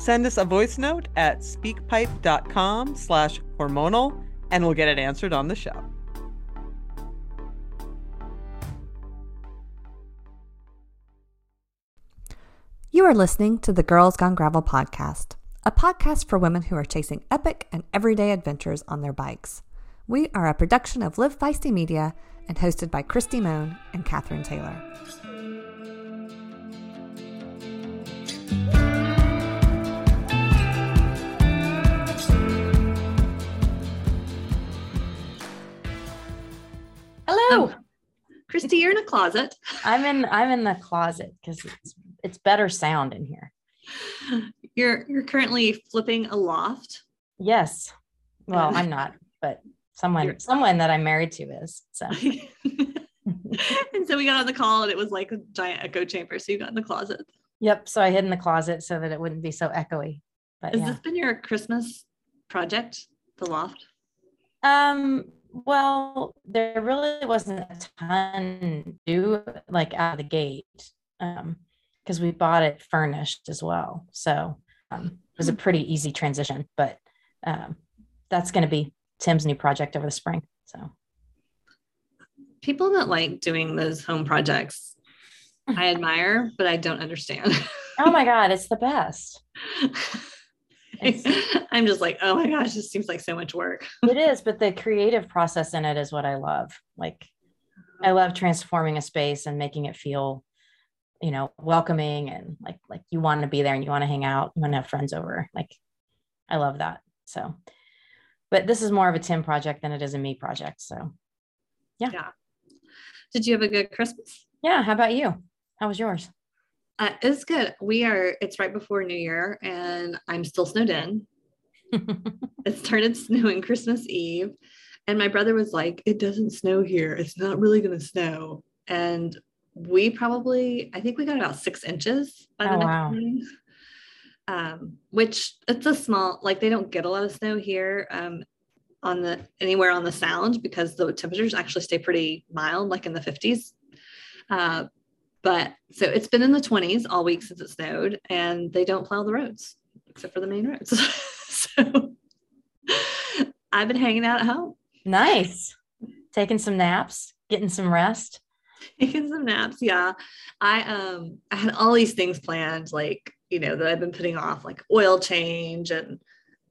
Send us a voice note at speakpipe.com slash hormonal and we'll get it answered on the show. You are listening to the Girls Gone Gravel podcast, a podcast for women who are chasing epic and everyday adventures on their bikes. We are a production of Live Feisty Media and hosted by Kristi Mohn and Catherine Taylor. Hello. Oh, Kristi, you're in a closet. I'm in I'm in the closet because it's it's better sound in here. You're you're currently flipping a loft. Yes. Well, I'm not, but someone you're... someone that I'm married to is. So and so we got on the call and it was like a giant echo chamber. So you got in the closet. Yep. So I hid in the closet so that it wouldn't be so echoey. But has yeah. this been your Christmas project, the loft? Um, well, there really wasn't a ton to do like out of the gate because um, we bought it furnished as well. So um, it was a pretty easy transition, but um, that's going to be Tim's new project over the spring. So people that like doing those home projects, I admire, but I don't understand. oh my God, it's the best. I'm just like, oh my gosh, this seems like so much work. it is, but the creative process in it is what I love. Like, I uh-huh. love transforming a space and making it feel, you know, welcoming and like like you want to be there and you want to hang out, you want to have friends over. Like, I love that. So, but this is more of a Tim project than it is a me project. So, yeah. Yeah. Did you have a good Christmas? Yeah. How about you? How was yours? Uh, it's good. We are, it's right before New Year and I'm still snowed in. it started snowing Christmas Eve. And my brother was like, It doesn't snow here. It's not really going to snow. And we probably, I think we got about six inches by the oh, next wow. morning. Um, which it's a small, like they don't get a lot of snow here um, on the anywhere on the sound because the temperatures actually stay pretty mild, like in the 50s. Uh, but so it's been in the 20s all week since it snowed, and they don't plow the roads except for the main roads. so I've been hanging out at home. Nice. Taking some naps, getting some rest. Taking some naps, yeah. I um I had all these things planned, like you know, that I've been putting off, like oil change and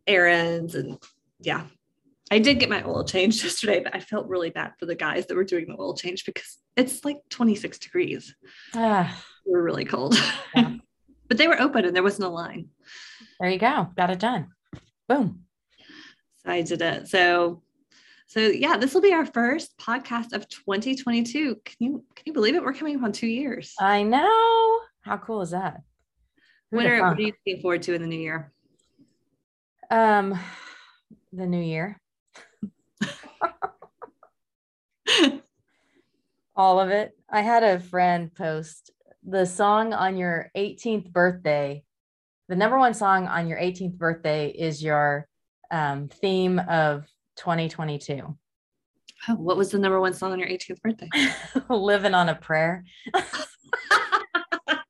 errands, and yeah, I did get my oil changed yesterday, but I felt really bad for the guys that were doing the oil change because it's like 26 degrees. Ah. We were really cold. Yeah. but they were open and there wasn't a line. There you go. Got it done. Boom. So I did it. So so yeah, this will be our first podcast of 2022. Can you can you believe it? We're coming up on two years. I know. How cool is that? What are, what are you looking forward to in the new year? Um the new year. All of it. I had a friend post the song on your 18th birthday. The number one song on your 18th birthday is your um, theme of 2022. Oh, what was the number one song on your 18th birthday? Living on a Prayer. oh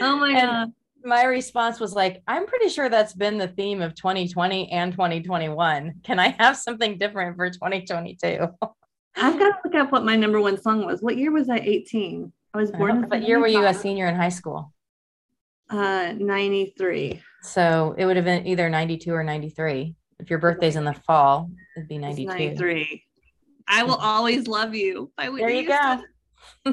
my and God. My response was like, I'm pretty sure that's been the theme of 2020 and 2021. Can I have something different for 2022? I've got to look up what my number one song was. What year was I 18? I was born. What year were you a senior in high school? Uh, 93. So it would have been either 92 or 93. If your birthday's in the fall, it'd be It's 92. 93. I will always love you by There Whitney you go.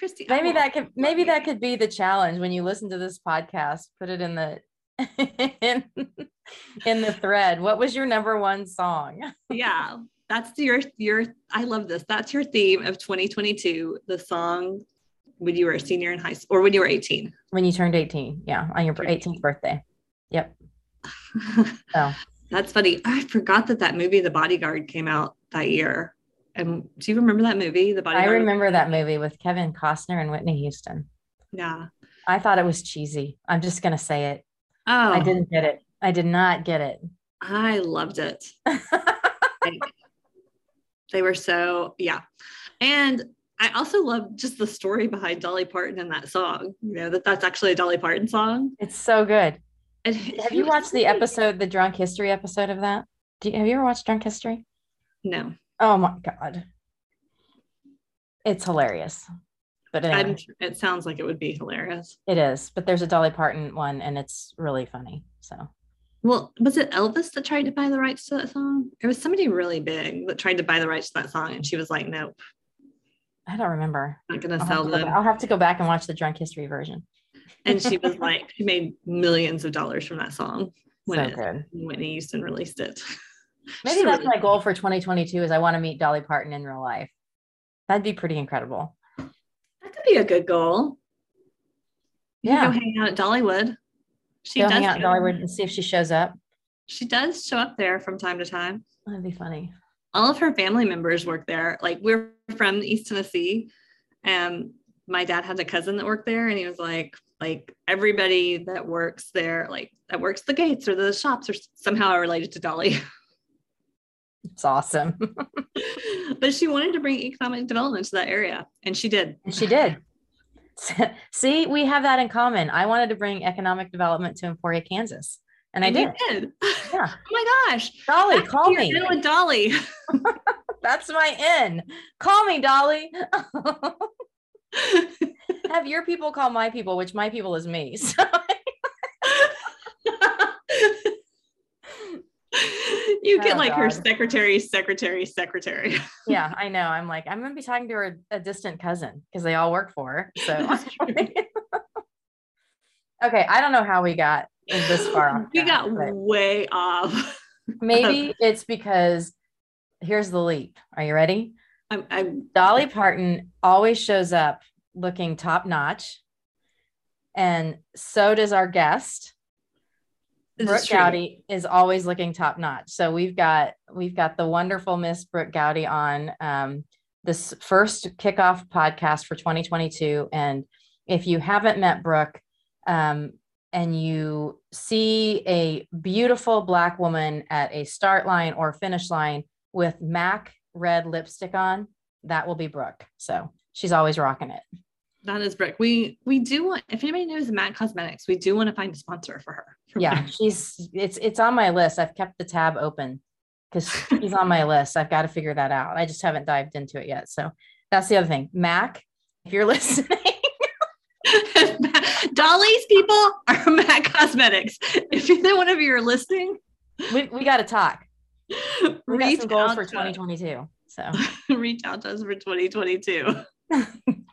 Kristi, Maybe that could maybe that could be the challenge when you listen to this podcast. Put it in the in, in the thread. What was your number one song? yeah that's your your i love this that's your theme of 2022 the song when you were a senior in high school or when you were 18 When you turned 18. Yeah, on your 18th birthday. Yep. So that's funny i forgot that that movie the bodyguard came out that year and do you remember that movie the Bodyguard? I remember that movie with Kevin Costner and Whitney Houston. yeah I thought it was cheesy. I'm just gonna say it. oh I didn't get it. I did not get it. i loved it Like, they were so yeah and i also love just the story behind dolly parton and that song you know that that's actually a dolly parton song It's so good. and Have you watched the episode, the drunk history episode of that? Do you, have you ever watched Drunk History? no Oh my god. It's hilarious. But anyway, it sounds like it would be hilarious it is. But there's a Dolly Parton one and it's really funny. So Well, was it Elvis that tried to buy the rights to that song? It was somebody really big that tried to buy the rights to that song, and she was like, "Nope, I don't remember. not gonna I'll sell go them." back, I'll have to go back and watch the drunk history version. And she was like, she made millions of dollars from that song when so it. Whitney Houston released it. Maybe that's really- my goal for 2022 is I want to meet Dolly Parton in real life. That'd be pretty incredible. That could be a good goal. You Yeah. go hang out at Dollywood. She does. hang out in Dollywood and see if she shows up. She does show up there from time to time. That'd be funny. all of her family members work there. Like we're from East Tennessee, and my dad had a cousin that worked there, and he was like, like everybody that works there, like that works the gates or the shops, or somehow related to Dolly. It's awesome. but she wanted to bring economic development to that area, and she did. and she did. See, we have that in common. I wanted to bring economic development to Emporia, Kansas. And I did. did. Yeah. oh my gosh. Dolly, That's call me. with Dolly. That's my in. Call me, Dolly. have your people call my people, which my people is me. So you get Oh, like her secretary, secretary, secretary. yeah, I know. I'm like, I'm gonna be talking to her a distant cousin because they all work for her. So okay, I don't know how we got this far. off We track, got way off. maybe it's because here's the leap. Are you ready? I'm, I'm Dolly Parton always shows up looking top notch, and so does our guest. Brooke. Goudy is always looking top notch. So we've got we've got the wonderful Miss Brooke Goudy on um, this first kickoff podcast for 2022. And if you haven't met Brooke, um, and you see a beautiful black woman at a start line or finish line with MAC red lipstick on, that will be Brooke. So she's always rocking it. That is Brooke. We we do want if anybody knows MAC Cosmetics, we do want to find a sponsor for her. Yeah she's it's it's on my list. I've kept the tab open because she's on my list. I've got to figure that out. I just haven't dived into it yet. So that's the other thing. Mac if you're listening. Dolly's people are mac Cosmetics. If either one of you are listening, we, we got to talk. We reach goals out for 2022 so. Reach out to us for 2022.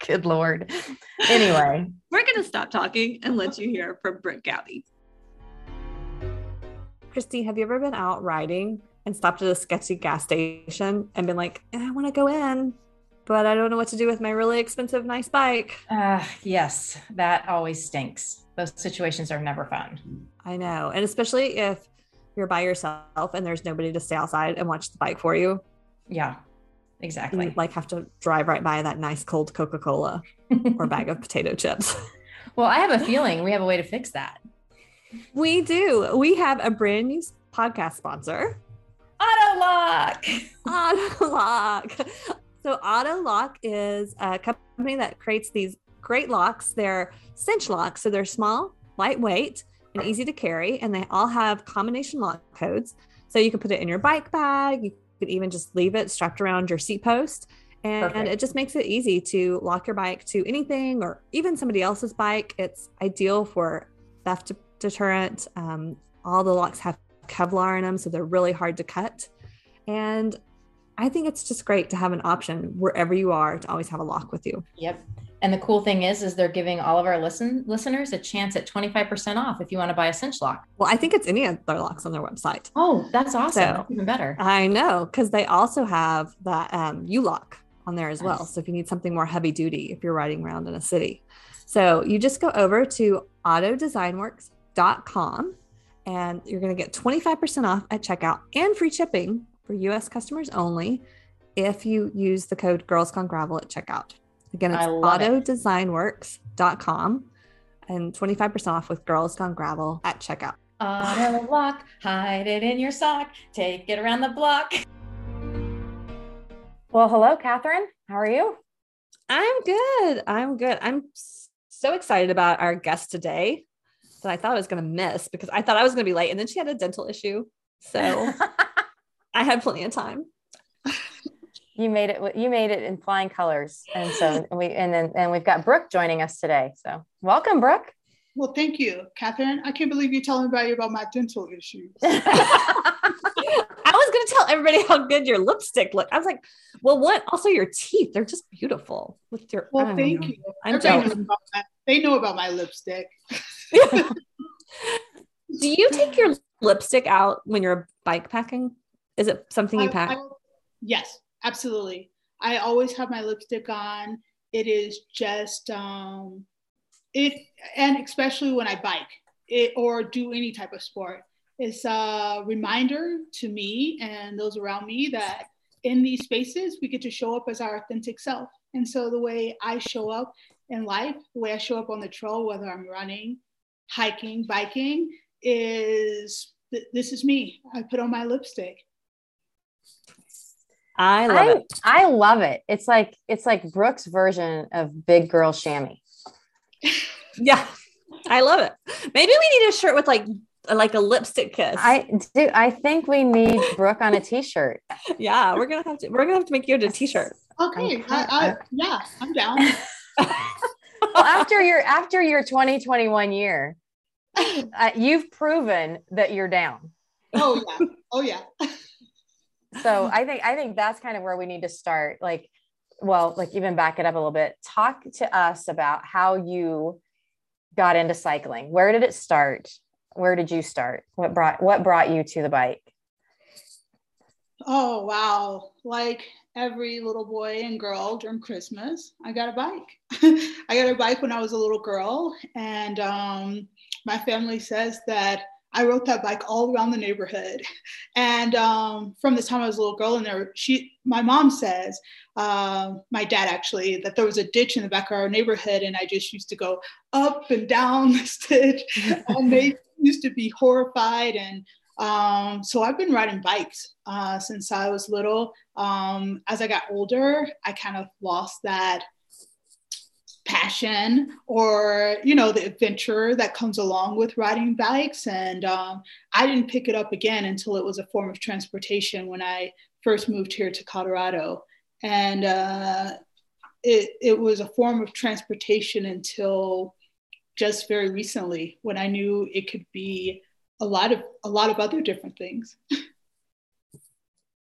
good lord. Anyway. We're gonna stop talking and let you hear from Brooke Goudy. Kristi, have you ever been out riding and stopped at a sketchy gas station and been like, "Eh, I want to go in, but I don't know what to do with my really expensive, nice bike? uh yes that always stinks those situations are never fun I know. And especially if you're by yourself and there's nobody to stay outside and watch the bike for you. yeah exactly you like have to drive right by that nice cold Coca Cola or bag of potato chips. well i have a feeling we have a way to fix that We do. We have a brand new podcast sponsor, Ottolock Ottolock. So Ottolock is a company that creates these great locks. They're cinch locks, so they're small, lightweight, and easy to carry, and they all have combination lock codes. So you can put it in your bike bag. You could even just leave it strapped around your seat post. And Perfect. it just makes it easy to lock your bike to anything or even somebody else's bike. It's ideal for theft deterrent. Um, all the locks have Kevlar in them, so they're really hard to cut. And I think it's just great to have an option wherever you are to always have a lock with you. Yep. And the cool thing is, is they're giving all of our listen listeners a chance at 25% off if you want to buy a cinch lock. Well, I think it's any of their locks on their website. Oh, that's awesome. So- That's even better. I know, because they also have that um, U lock on there as well. So if you need something more heavy duty, if you're riding around in a city. So you just go over to ottodesignworks.com and you're going to get 25% off at checkout and free shipping for US customers only if you use the code Girls Gone Gravel at checkout. Again, it's I love it. ottodesignworks.com and 25% off with Girls Gone Gravel at checkout. Ottolock, hide it in your sock, take it around the block. Well, hello, Catherine. How are you? I'm good. I'm good. I'm so excited about our guest today that I thought I was going to miss because I thought I was going to be late and then she had a dental issue. So I had plenty of time. you made it. You made it in flying colors, and so we and then and we've got Brooke joining us today. So welcome, Brooke. Well, thank you, Catherine. I can't believe you're telling me about my dental issues. I was going to tell everybody how good your lipstick looked. I was like, well, what? Also, your teeth, they're just beautiful with your. Well, thank know. you. I'm Everybody jealous. about my, they know about my lipstick. Do you take your lipstick out when you're bike packing? Is it something you I- pack? I- yes, absolutely. I always have my lipstick on. It is just um, it, and especially when I bike it or do any type of sport. It's a reminder to me and those around me that in these spaces we get to show up as our authentic self. And so the way I show up in life, the way I show up on the trail, whether I'm running, hiking, biking, is th- this is me. I put on my lipstick. I love I, it. I love it. It's like it's like Brooke's version of big girl chamois. Yeah, I love it. Maybe we need a shirt with like like a lipstick kiss. I do. I think we need Brooke on a t-shirt. yeah, we're gonna have to we're gonna have to make you a t-shirt. Okay, I, I, yeah, I'm down. Well, after your after your 2021 year, uh, you've proven that you're down. oh yeah, oh yeah. So I think I think that's kind of where we need to start. Like, well, like even back it up a little bit. Talk to us about how you got into cycling. Where did it start? Where did you start? What brought what brought you to the bike? Oh wow! Like every little boy and girl during Christmas, I got a bike. I got a bike when I was a little girl, and um, my family says that I rode that bike all around the neighborhood. And um, from the time I was a little girl, and there, she, my mom says, um, my dad actually, that there was a ditch in the back of our neighborhood, and I just used to go up and down this ditch, and they used to be horrified and um, so I've been riding bikes uh, since I was little. Um, as I got older, I kind of lost that passion or you know the adventure that comes along with riding bikes and um, i didn't pick it up again until it was a form of transportation when i first moved here to colorado and uh, it, it was a form of transportation until just very recently when i knew it could be a lot of a lot of other different things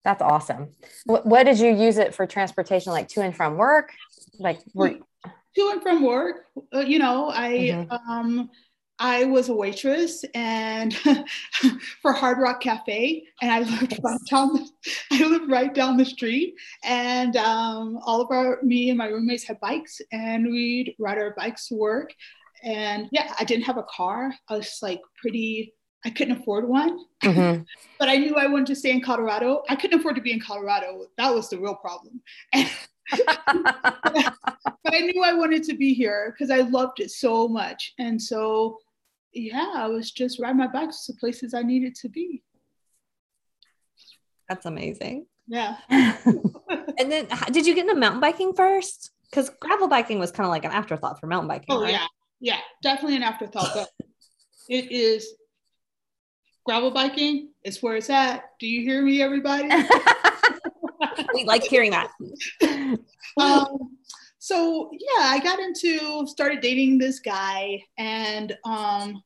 That's awesome. What, what did you use it for transportation, like to and from work? Like, were, to and from work uh, you know i Mhm. um i was a waitress and for hard rock cafe and i lived right down the, i lived right down the street and um, all of our me and my roommates had bikes and we'd ride our bikes to work and yeah i didn't have a car i was like pretty i couldn't afford one Mhm. but I knew I wanted to stay in Colorado. I couldn't afford to be in Colorado. That was the real problem. but I knew I wanted to be here because I loved it so much. And so, yeah, I was just riding my bike to places I needed to be. That's amazing. Yeah. And then did you get into mountain biking first? Because gravel biking was kind of like an afterthought for mountain biking. Oh, right? yeah. Yeah. Definitely an afterthought. But it is gravel biking. It's where it's at. Do you hear me, everybody? We like hearing that. um, so yeah, I got into started dating this guy, and um,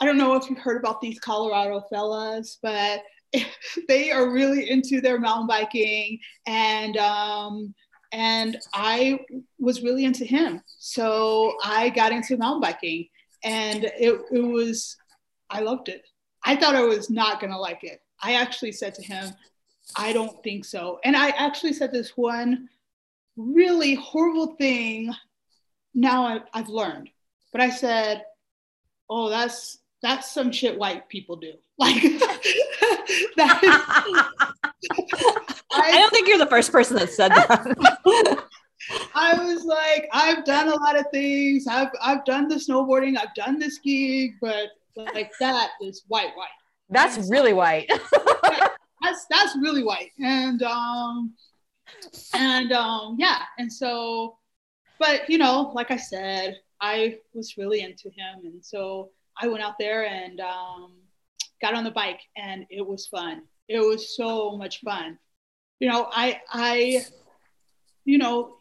I don't know if you've heard about these Colorado fellas, but they are really into their mountain biking and um, and I was really into him. So I got into mountain biking and it, it was I loved it. I thought I was not gonna like it. I actually said to him, I don't think so. And I actually said this one really horrible thing now I've learned. But I said, oh, that's that's some shit white people do. Like that is, I, I, don't think you're the first person that said that. I was like, I've done a lot of things. I've I've done the snowboarding, I've done the skiing, but like that is white, white. That's and really white. yeah, that's that's really white. And um and um yeah, and so but you know, like I said, I was really into him. And so I went out there and um, got on the bike and it was fun. It was so much fun. You know, I, I, you know,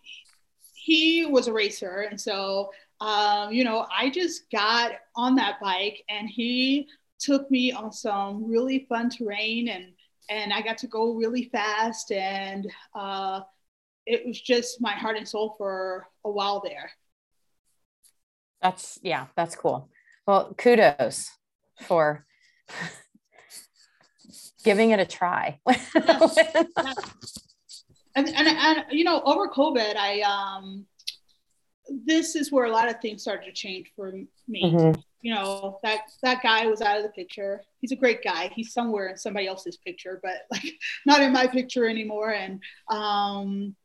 he was a racer. And so, um, you know, I just got on that bike and he took me on some really fun terrain and, and I got to go really fast and, uh, it was just my heart and soul for a while there. That's yeah, that's cool. Well, kudos for giving it a try. yes. and, and and you know, over COVID, I um this is where a lot of things started to change for me. Mm-hmm. You know, that that guy was out of the picture. He's a great guy. He's somewhere in somebody else's picture, but like not in my picture anymore. And um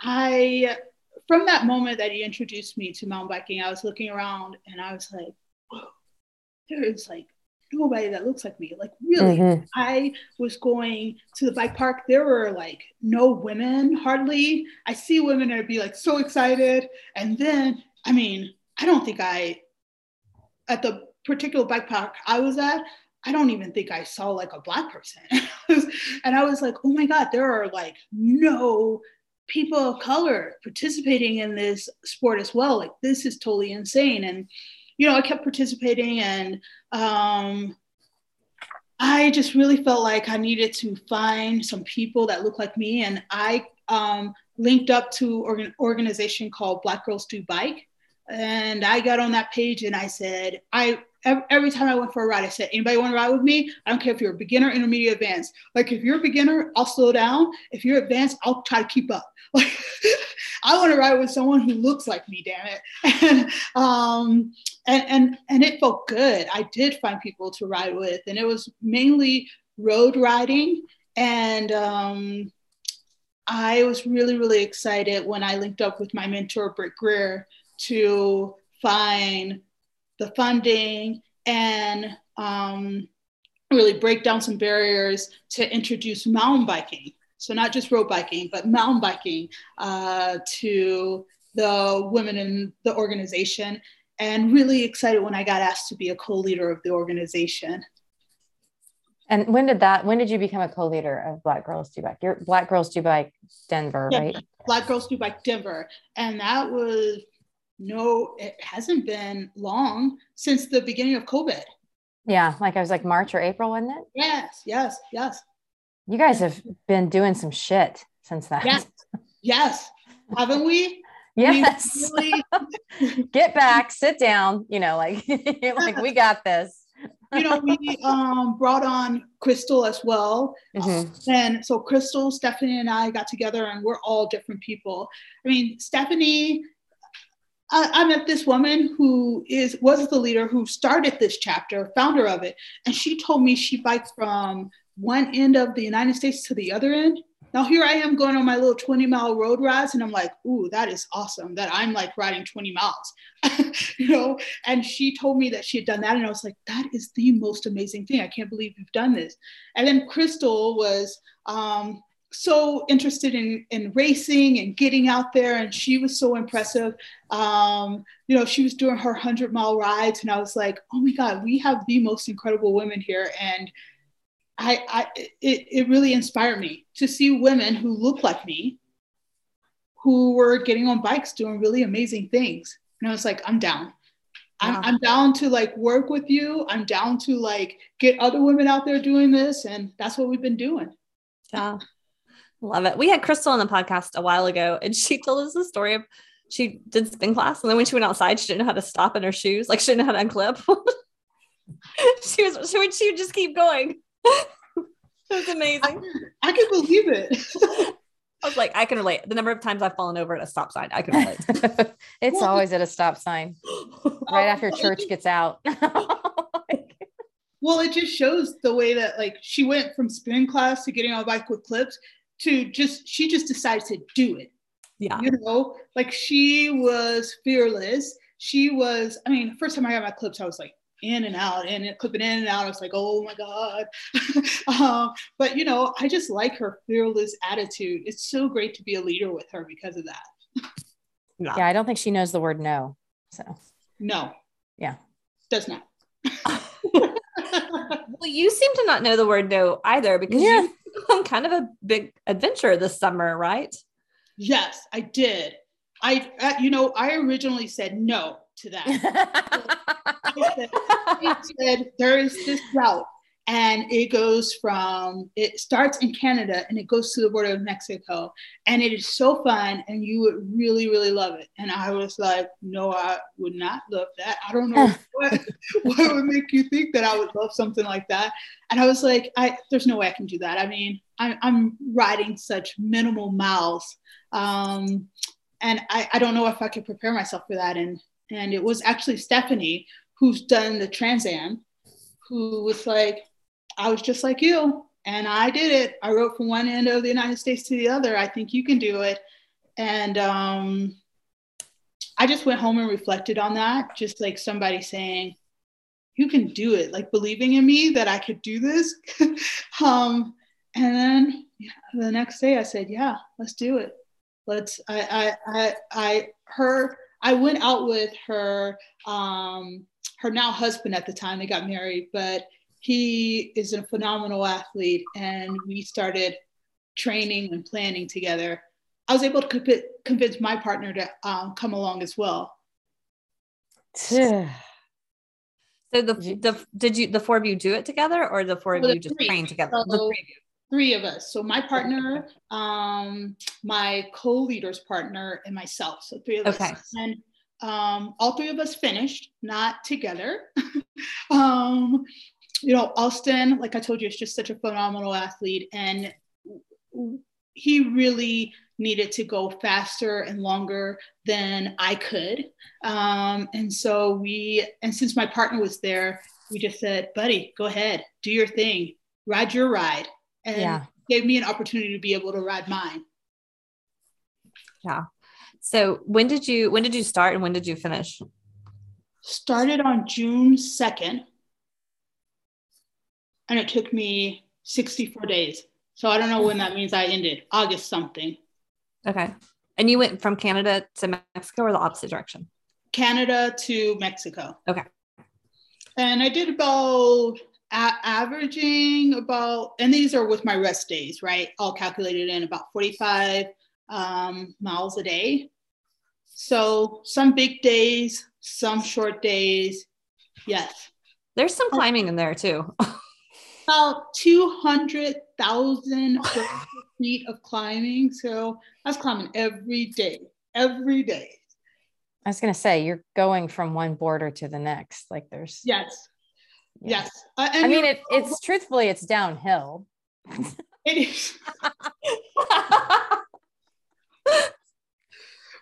I, from that moment that he introduced me to mountain biking, I was looking around and I was like, whoa, there is like nobody that looks like me. Like, really, mm-hmm. I was going to the bike park. There were like no women hardly. I see women and I'd be like so excited. And then, I mean, I don't think I, at the particular bike park I was at, I don't even think I saw like a black person. and I was like, oh my God, there are like no people of color participating in this sport as well. Like this is totally insane. And you know, I kept participating, and um, I just really felt like I needed to find some people that look like me, and I um, linked up to an organization called Black Girls Do Bike, and I got on that page and I said, I every time I went for a ride, I said, anybody want to ride with me? I don't care if you're a beginner, intermediate, advanced. Like if you're a beginner, I'll slow down. If you're advanced, I'll try to keep up. Like I want to ride with someone who looks like me, damn it. And um and and and it felt good. I did find people to ride with, and it was mainly road riding. And um I was really, really excited when I linked up with my mentor, Britt Greer, to find the funding and um, really break down some barriers to introduce mountain biking. So not just road biking, but mountain biking uh, to the women in the organization. And really excited when I got asked to be a co-leader of the organization. And when did that? When did you become a co-leader of Black Girls Do Bike? Your Black Girls Do Bike Denver, yeah, right? Black Girls Do Bike Denver, and that was no, it hasn't been long since the beginning of COVID. Yeah, like I was like March or April, wasn't it? Yes, yes, yes. You guys have been doing some shit since then. Yes, yes. Haven't we? Yes. Really... Get back, sit down, you know, like, like we got this. you know, we um, brought on Crystal as well. Mm-hmm. and so Crystal, Stephanie, and I got together, and we're all different people. I mean, Stephanie I, I, met this woman who is was the leader who started this chapter, founder of it, and she told me she biked from one end of the United States to the other end. Now here I am going on my little 20 mile road rides, and I'm like, ooh, that is awesome that I'm like riding 20 miles, you know. And she told me that she had done that, and I was like, that is the most amazing thing. I can't believe you've done this. And then Crystal was um, so interested in, in racing and getting out there and she was so impressive um, you know she was doing her 100 mile rides and i was like oh my god we have the most incredible women here and i, I it, it really inspired me to see women who look like me who were getting on bikes doing really amazing things and i was like i'm down I'm, Wow. I'm down to like work with you. I'm down to like get other women out there doing this. And that's what we've been doing. Yeah. Love it. We had Crystal on the podcast a while ago, and she told us the story of she did spin class, and then when she went outside, she didn't know how to stop in her shoes, like she didn't know how to unclip. she was she would she would just keep going. It was amazing. I can believe it. I was like, I can relate. The number of times I've fallen over at a stop sign, I can relate. it's always at a stop sign right after oh, church gets out. Well, it just shows the way that like she went from spin class to getting on a bike with clips to just she just decided to do it. yeah. You know, like she was fearless. She was, I mean, first time I got my clips, I was like in and out and it clipping in and out. I was like, oh my God. um, but you know, I just like her fearless attitude. It's so great to be a leader with her because of that. Yeah. yeah, I don't think she knows the word no. So No. Yeah. Does not. Well, you seem to not know the word no either because Yeah. you've become kind of a big adventure this summer, right? yes, I did. I, uh, you know, I originally said no to that. I said, said there is this route and it goes from it starts in Canada and it goes to the border of Mexico. And it is so fun and you would really really love it. And I was like no I would not love that. I don't know what, what would make you think that I would love something like that. And I was like I there's no way I can do that. I mean I'm, I'm riding such minimal miles. Um, and I, I don't know if I could prepare myself for that. And and it was actually Stephanie who's done the Trans Am who was like, I was just like you, and I did it. I wrote from one end of the United States to the other. I think you can do it. And um, I just went home and reflected on that, just like somebody saying, You can do it, like believing in me that I could do this. um, and then yeah, the next day I said, Yeah, let's do it. Let's, I, I, I, I, her, I went out with her, um, her now husband at the time, they got married, but he is a phenomenal athlete and we started training and planning together. I was able to conv- convince my partner to um, come along as well. So the the did you the four of you do it together or the four of Well, the you just three. train together? So- the three of you. Three of us. So my partner, um, my co-leader's partner, and myself. So three of Okay. us. And um, all three of us finished, not together. um, you know, Austin, like I told you, is just such a phenomenal athlete, and he really needed to go faster and longer than I could. Um, and so we, and since my partner was there, we just said, buddy, go ahead, do your thing, ride your ride. And Yeah. gave me an opportunity to be able to ride mine. Yeah. So when did you when did you start and when did you finish? Started on June 2nd, and it took me 64 days. So I don't know when that means I ended, August something. Okay. And you went from Canada to Mexico or the opposite direction? Canada to Mexico. Okay. And I did about a- averaging about, and these are with my rest days, right? All calculated in about 45 um, miles a day. So some big days, some short days. Yes. There's some climbing in there too. About 200,000 feet of climbing. So I was climbing every day, every day. I was gonna say you're going from one border to the next. Like there's Yes. Yeah. Yes. Uh, and I mean, it, it's truthfully, it's downhill. it is.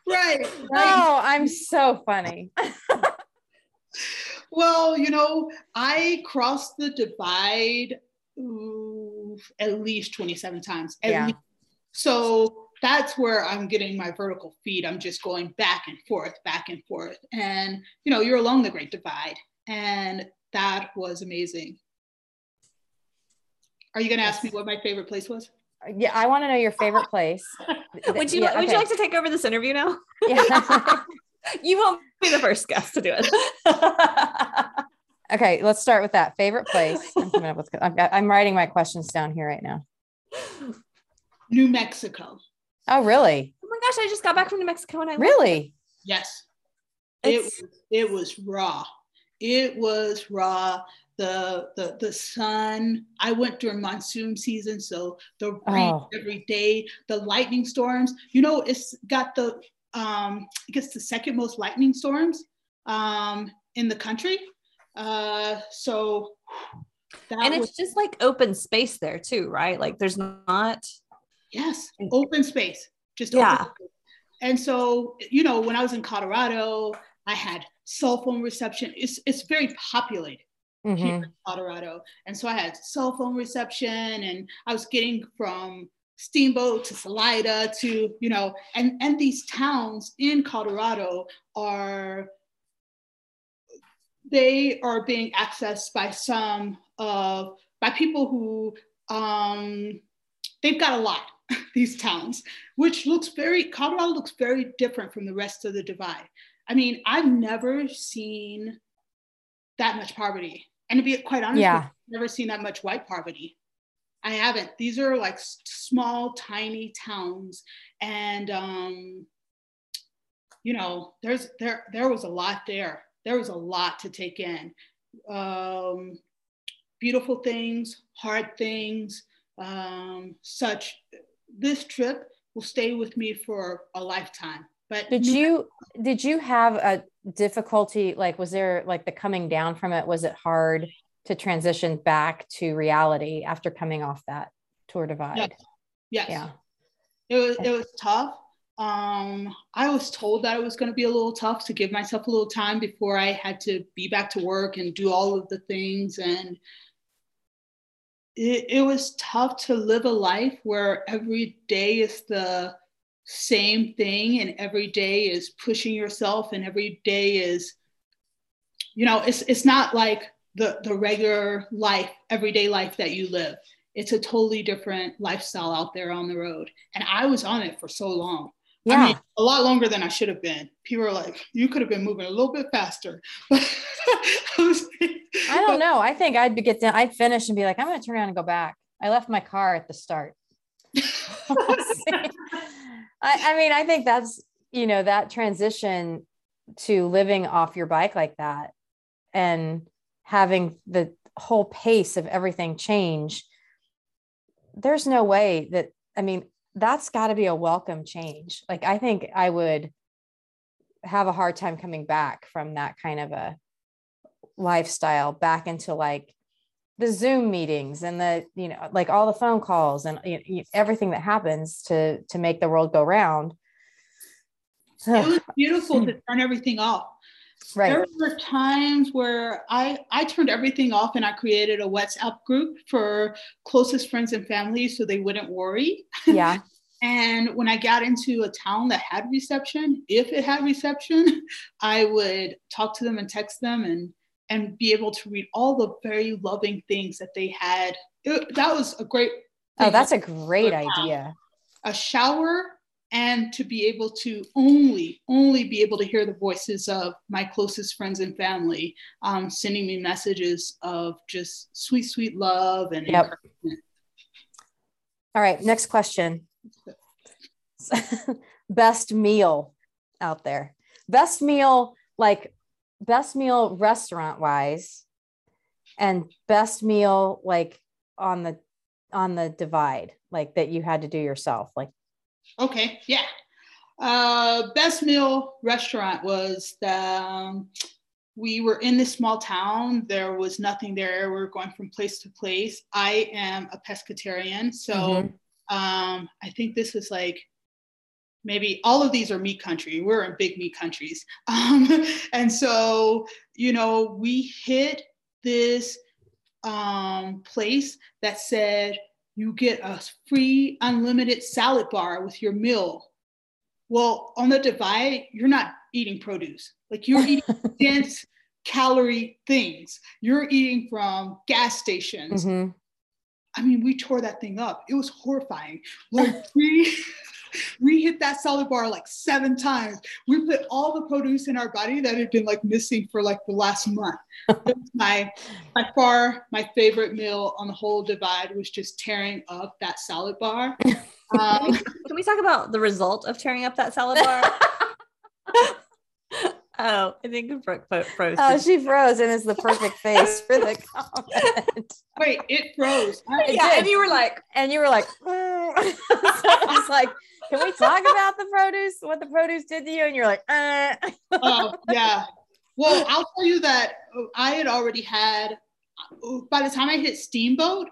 Right. right. Oh, I'm so funny. Well, you know, I crossed the divide ooh, at least 27 times. At Yeah. least. So that's where I'm getting my vertical feet. I'm just going back and forth, back and forth. And, you know, you're along the Great Divide. And that was amazing. Are you going to ask me what my favorite place was? Yeah, I want to know your favorite place. would you Yeah, would you like to take over this interview now? Yeah. you won't be the first guest to do it. okay, let's start with that favorite place. I'm, coming up with, got, I'm writing my questions down here right now. New Mexico. Oh, really? Oh my gosh, I just got back from New Mexico and I Really? Yes. it was, it was raw. It was raw. The the the sun. I went during monsoon season, so the rain Oh. every day. The lightning storms. You know, it's got the um, I guess the second most lightning storms um, in the country. Uh, so that and was it's just like open space there too, right? Like there's not yes, open space, just Yeah. space. And so, you know, when I was in Colorado, I had cell phone reception. It's it's very populated here Mhm. in Colorado, and so I had cell phone reception, and I was getting from Steamboat to Salida to you know, and and these towns in Colorado are they are being accessed by some of by people who um, they've got a lot these towns which looks very colorado looks very different from the rest of the divide i mean i've never seen that much poverty. And to be quite honest Yeah. i've never seen that much white poverty. I haven't. These are like small tiny towns. And um you know there's there there was a lot there. There was a lot to take in. Um beautiful things hard things um such this trip will stay with me for a lifetime but Did you did you have a difficulty like was there like the coming down from it was it hard to transition back to reality after coming off that tour divide? yes Yeah. it was it was tough um i was told that it was going to be a little tough to give myself a little time before i had to be back to work and do all of the things and it, it was tough to live a life where every day is the same thing and every day is pushing yourself and every day is you know it's it's not like the the regular life everyday life that you live it's a totally different lifestyle out there on the road and i was on it for so long Yeah. I mean, a lot longer than I should have been. People are like, you could have been moving a little bit faster. I I don't know. I think I'd be get down, I'd finish and be like, I'm gonna turn around and go back. I left my car at the start. I, I mean, I think that's you know, that transition to living off your bike like that and having the whole pace of everything change. There's no way that I mean, that's got to be a welcome change. Like I think I would have a hard time coming back from that kind of a lifestyle back into like the zoom meetings and the you know like all the phone calls and you you- everything that happens to to make the world go round it was beautiful to turn everything off. right There were times where I I turned everything off and I created a WhatsApp group for closest friends and family so they wouldn't worry. yeah And when I got into a town that had reception, if it had reception, I would talk to them and text them and and be able to read all the very loving things that they had. It- that was a great. oh that's a great idea a shower and to be able to only only be able to hear the voices of my closest friends and family um, sending me messages of just sweet sweet love and Yep. encouragement. all right next question best meal out there best meal like best meal restaurant wise and best meal like on the on the divide like that you had to do yourself like Okay, yeah. Uh, best meal restaurant was the, um, we were in this small town. There was nothing there. We were going from place to place. I am a pescatarian, so Mhm. um, I think this is like maybe all of these are meat country. We're in big meat countries, um, and so you know we hit this um, place that said you get a free unlimited salad bar with your meal. Well, on the divide, you're not eating produce. Like you're eating dense calorie things. You're eating from gas stations. Mhm. I mean, we tore that thing up. It was horrifying. Like we we hit that salad bar like seven times. We put all the produce in our body that had been like missing for like the last month. My by far my favorite meal on the whole divide was just tearing up that salad bar. Um, Can we talk about the result of tearing up that salad bar? Oh, I think Brooke froze. Oh, she froze, and it's the perfect face for the comment. Wait, it froze. It yeah, did. and you were like, and you were like, mm. so it's like, can we talk about the produce? What the produce did to you? And you're like, uh. oh yeah. Well, I'll tell you that I had already had. By the time I hit Steamboat,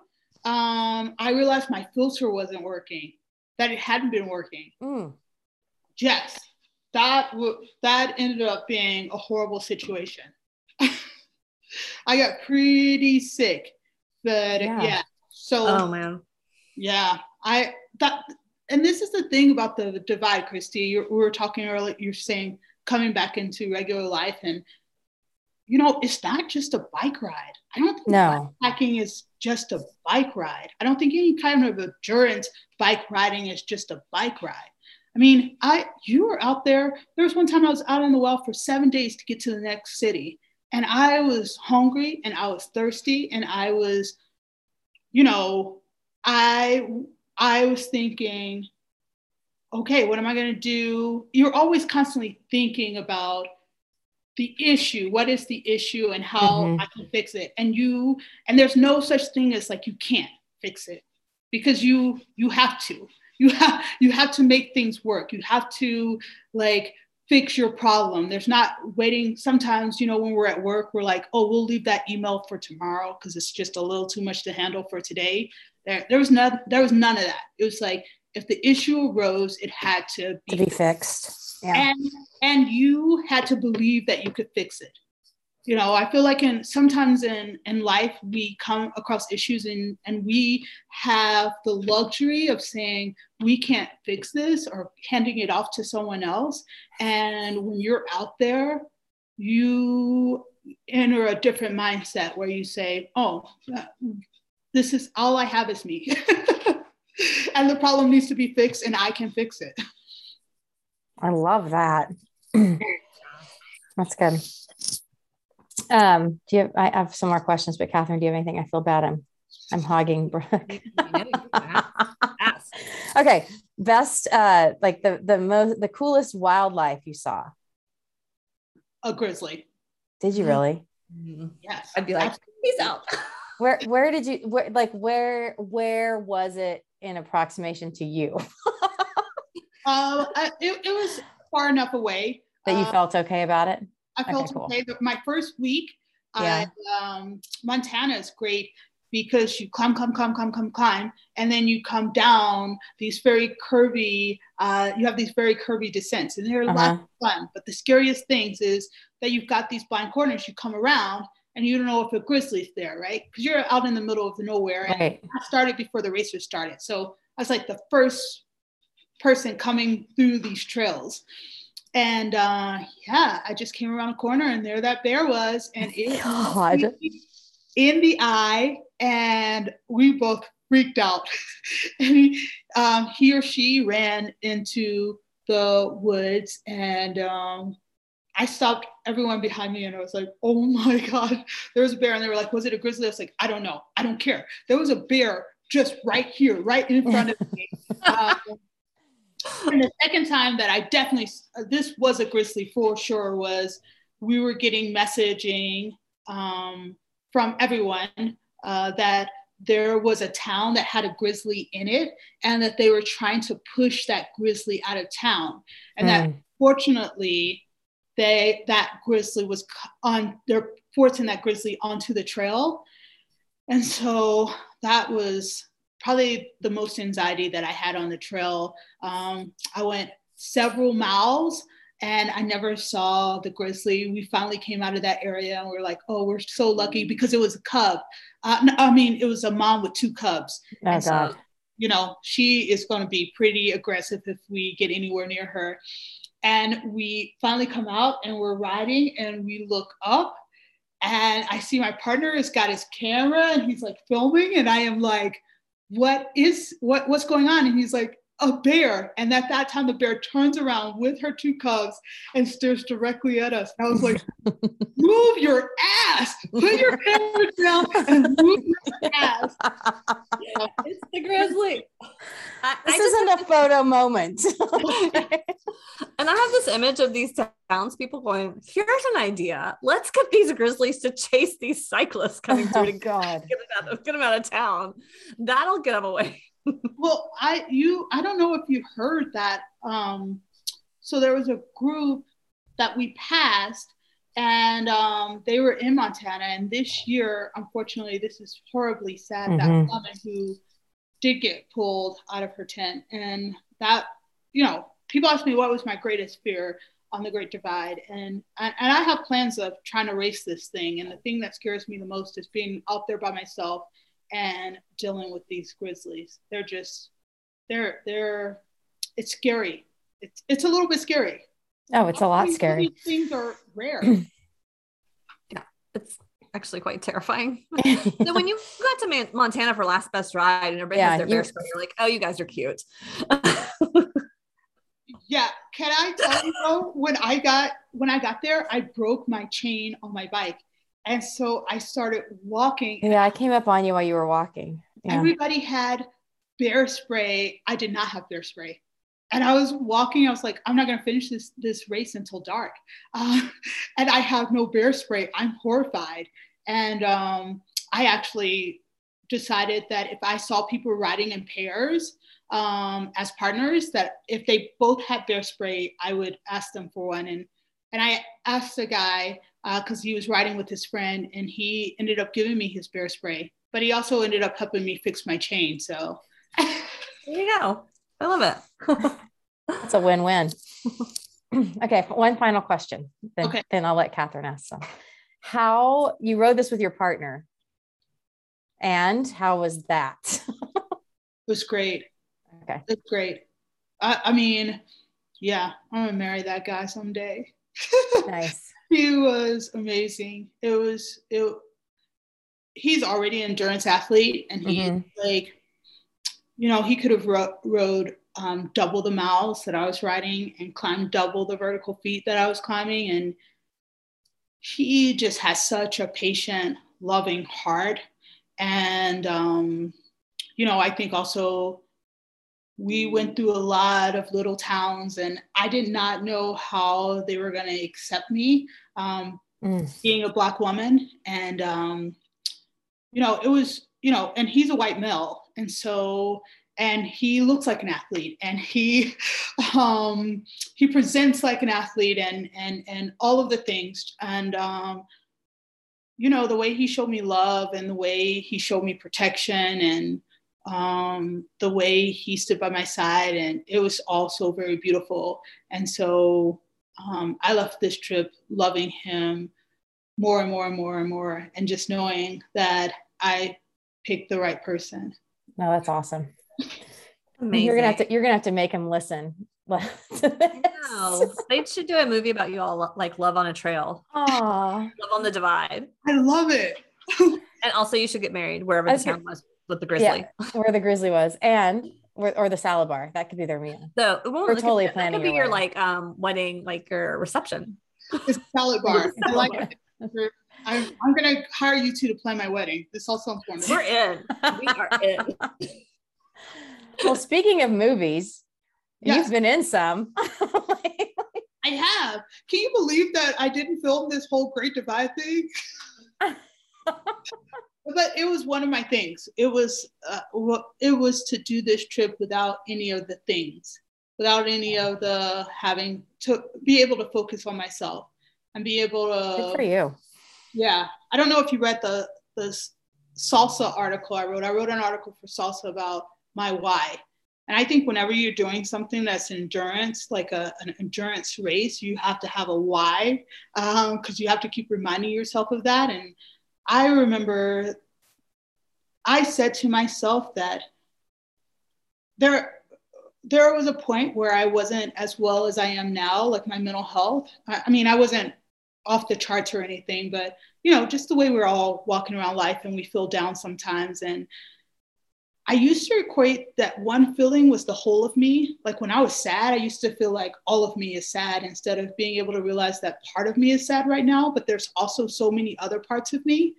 um, I realized my filter wasn't working. That it hadn't been working. Mm. Yes, that w- that ended up being a horrible situation. I got pretty sick, but Yeah. yeah. So oh man. yeah, I that, and this is the thing about the divide, Kristi. You, we were talking earlier. You're saying coming back into regular life, and you know, it's not just a bike ride. I don't think No. bikepacking is just a bike ride. I don't think any kind of endurance bike riding is just a bike ride. I mean, I you were out there. There was one time I was out in the wild for seven days to get to the next city, and I was hungry and I was thirsty and I was, you know, I I was thinking, okay, what am I going to do? You're always constantly thinking about the issue. What is the issue and how Mhm. I can fix it? And you and there's no such thing as like you can't fix it because you you have to you have you have to make things work you have to like fix your problem there's not waiting sometimes you know when we're at work we're like oh we'll leave that email for tomorrow because it's just a little too much to handle for today there, there was none there was none of that it was like if the issue arose it had to be, To be fixed. Yeah. and and you had to believe that you could fix it you know i feel like in sometimes in in life we come across issues and and we have the luxury of saying we can't fix this or handing it off to someone else and when you're out there you enter a different mindset where you say oh this is all i have is me and the problem needs to be fixed and i can fix it I love that. That's good. Um, do you have, I have some more questions, but Catherine, do you have anything? I feel bad. I'm, I'm hogging Brooke. okay. Best, uh, like the, the most, the coolest wildlife you saw. a grizzly Did you really? yes I'd be like, peace out. Where, where did you, where, like, where, where was it in approximation to you Um, I, it, it was far enough away that you Uh, felt okay about it? I felt okay, cool. okay. My first week, Yeah. I, um, Montana is great because you climb, climb, climb, climb, climb, climb, and then you come down these very curvy. Uh, you have these very curvy descents, and they're a lot Uh-huh. of fun. But the scariest things is that you've got these blind corners. You come around, and you don't know if a grizzly's there, right? Because you're out in the middle of the nowhere, and Right. I started before the racers started. So I was like the first person coming through these trails. And uh, yeah, I just came around a corner and there that bear was, and it God. in the eye, and we both freaked out. and he, um, he or she ran into the woods, and um, I stopped everyone behind me, and I was like, "Oh my god, there was a bear!" And they were like, "Was it a grizzly?" I was like, "I don't know, I don't care." There was a bear just right here, right in front of me. Um, and the second time that I definitely, this was a grizzly for sure, was we were getting messaging um, from everyone uh, that there was a town that had a grizzly in it and that they were trying to push that grizzly out of town. And that Mm. fortunately, they that grizzly was on, they're forcing that grizzly onto the trail. And so that was probably the most anxiety that I had on the trail. Um, I went several miles and I never saw the grizzly. We finally came out of that area and we are like, oh, we're so lucky because it was a cub. Uh, no, I mean, it was a mom with two cubs. Oh, And so, you know, she is going to be pretty aggressive if we get anywhere near her. And we finally come out and we're riding and we look up and I see my partner has got his camera and he's like filming and I am like, what is what what's going on? And he's like, a bear. And at that time, the bear turns around with her two cubs and stares directly at us. And I was like, move your ass, put your camera down and move your ass. It's the grizzly. I, This I isn't a photo moment. I And I have this image of these townspeople going, here's an idea. Let's get these grizzlies to chase these cyclists coming through Oh, to God. Get, them out of, get them out of town. That'll get them away. well, I you I don't know if you heard that. Um, so there was a group that we passed, and um, they were in Montana. And this year, unfortunately, this is horribly sad. That Mhm. woman who did get pulled out of her tent, and that you know, people ask me what was my greatest fear on the Great Divide, and and and I have plans of trying to race this thing. And the thing that scares me the most is being out there by myself and dealing with these grizzlies. They're just they're they're it's scary. It's it's a little bit scary. Oh, it's a lot These- scary. These things are rare. Yeah, it's actually quite terrifying. so when you got to Man- Montana for last best ride and everybody Yeah, has their you- bear spray, you're like, oh, you guys are cute. yeah, can I tell you though? When I got when I got there, I broke my chain on my bike, and so I started walking. yeah, I came up on you while you were walking. Yeah. Everybody had bear spray. I did not have bear spray. And I was walking, I was like, I'm not going to finish this, this race until dark. Uh, and I have no bear spray. I'm horrified. And um, I actually decided that if I saw people riding in pairs um, as partners, that if they both had bear spray, I would ask them for one. And, and I asked the guy, because he was riding with his friend, and he ended up giving me his bear spray but he also ended up helping me fix my chain. So There you go. I love it. It's a win-win. okay, one final question. Then, Okay. then I'll let Catherine ask some. How you rode this with your partner, and how was that? it was great. Okay. It's great. I, I mean, yeah, I'm gonna marry that guy someday. Nice. he was amazing. It was it. He's already an endurance athlete, and he Mhm. like, you know, he could have ro- rode um, double the miles that I was riding and climbed double the vertical feet that I was climbing, and he just has such a patient, loving heart, and um, you know, I think also we went through a lot of little towns and i did not know how they were going to accept me um, Mm. being a black woman and um, you know it was you know and he's a white male and so and he looks like an athlete and he um, he presents like an athlete and and and all of the things and um, you know the way he showed me love and the way he showed me protection and um, the way he stood by my side, and it was also very beautiful. And so um, I left this trip loving him more and more and more and more, and just knowing that I picked the right person. No, that's awesome. Amazing. You're gonna have to you're gonna have to make him listen. to No, they should do a movie about you all like love on a trail, Aw. love on the divide. I love it. And also you should get married wherever I the was town was with the grizzly. where the grizzly was, and or the salad bar. That could be their meal. So it We're that could- totally that planning could be your your wedding. like um wedding, like your reception. It's a salad bar. I like it. I'm, I'm gonna hire you two to plan my wedding. This all sounds We're in. We are in. Well, speaking of movies, Yes. you've been in some. I have. Can you believe that I didn't film this whole Great Divide thing? But it was one of my things. It was uh, it was to do this trip without any of the things, without any of the having to be able to focus on myself and be able to Good for you. Yeah, I don't know if you read the the salsa article I wrote. I wrote an article for salsa about my why. And I think whenever you're doing something that's endurance, like a, an endurance race, you have to have a why because you have to keep reminding yourself of that. And I remember I said to myself that there, there was a point where I wasn't as well as I am now, like my mental health. I, I mean, I wasn't off the charts or anything, but you know, just the way we're all walking around life and we feel down sometimes. And I used to equate that one feeling was the whole of me. Like when I was sad, I used to feel like all of me is sad instead of being able to realize that part of me is sad right now, but there's also so many other parts of me.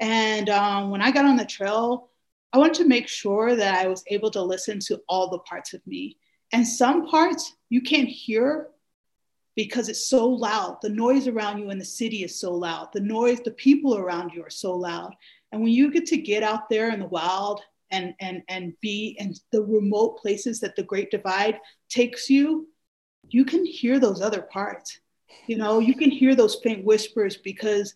And um, when I got on the trail, I wanted to make sure that I was able to listen to all the parts of me. And some parts you can't hear because it's so loud. The noise around you in the city is so loud. The noise, the people around you are so loud. And when you get to get out there in the wild and and and be in the remote places that the Great Divide takes you, you can hear those other parts. You know, you can hear those faint whispers because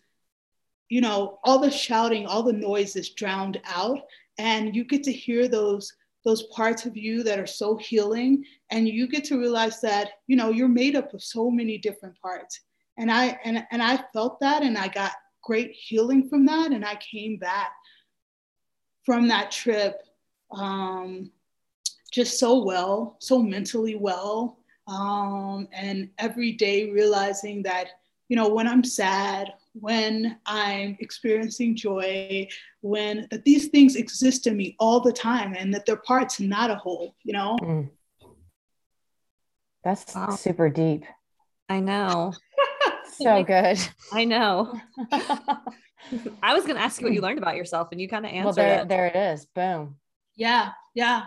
you know all the shouting, all the noise is drowned out, and you get to hear those those parts of you that are so healing and you get to realize that you know you're made up of so many different parts and i and, and i felt that and i got great healing from that and i came back from that trip um, just so well so mentally well um, and every day realizing that you know when i'm sad when I'm experiencing joy, when that these things exist in me all the time and that they're parts, not a whole, you know? Mm. That's wow. super deep. I know. so good. I know. I was going to ask you what you learned about yourself and you kind of answered well, there, it. There it is. Boom. Yeah. Yeah.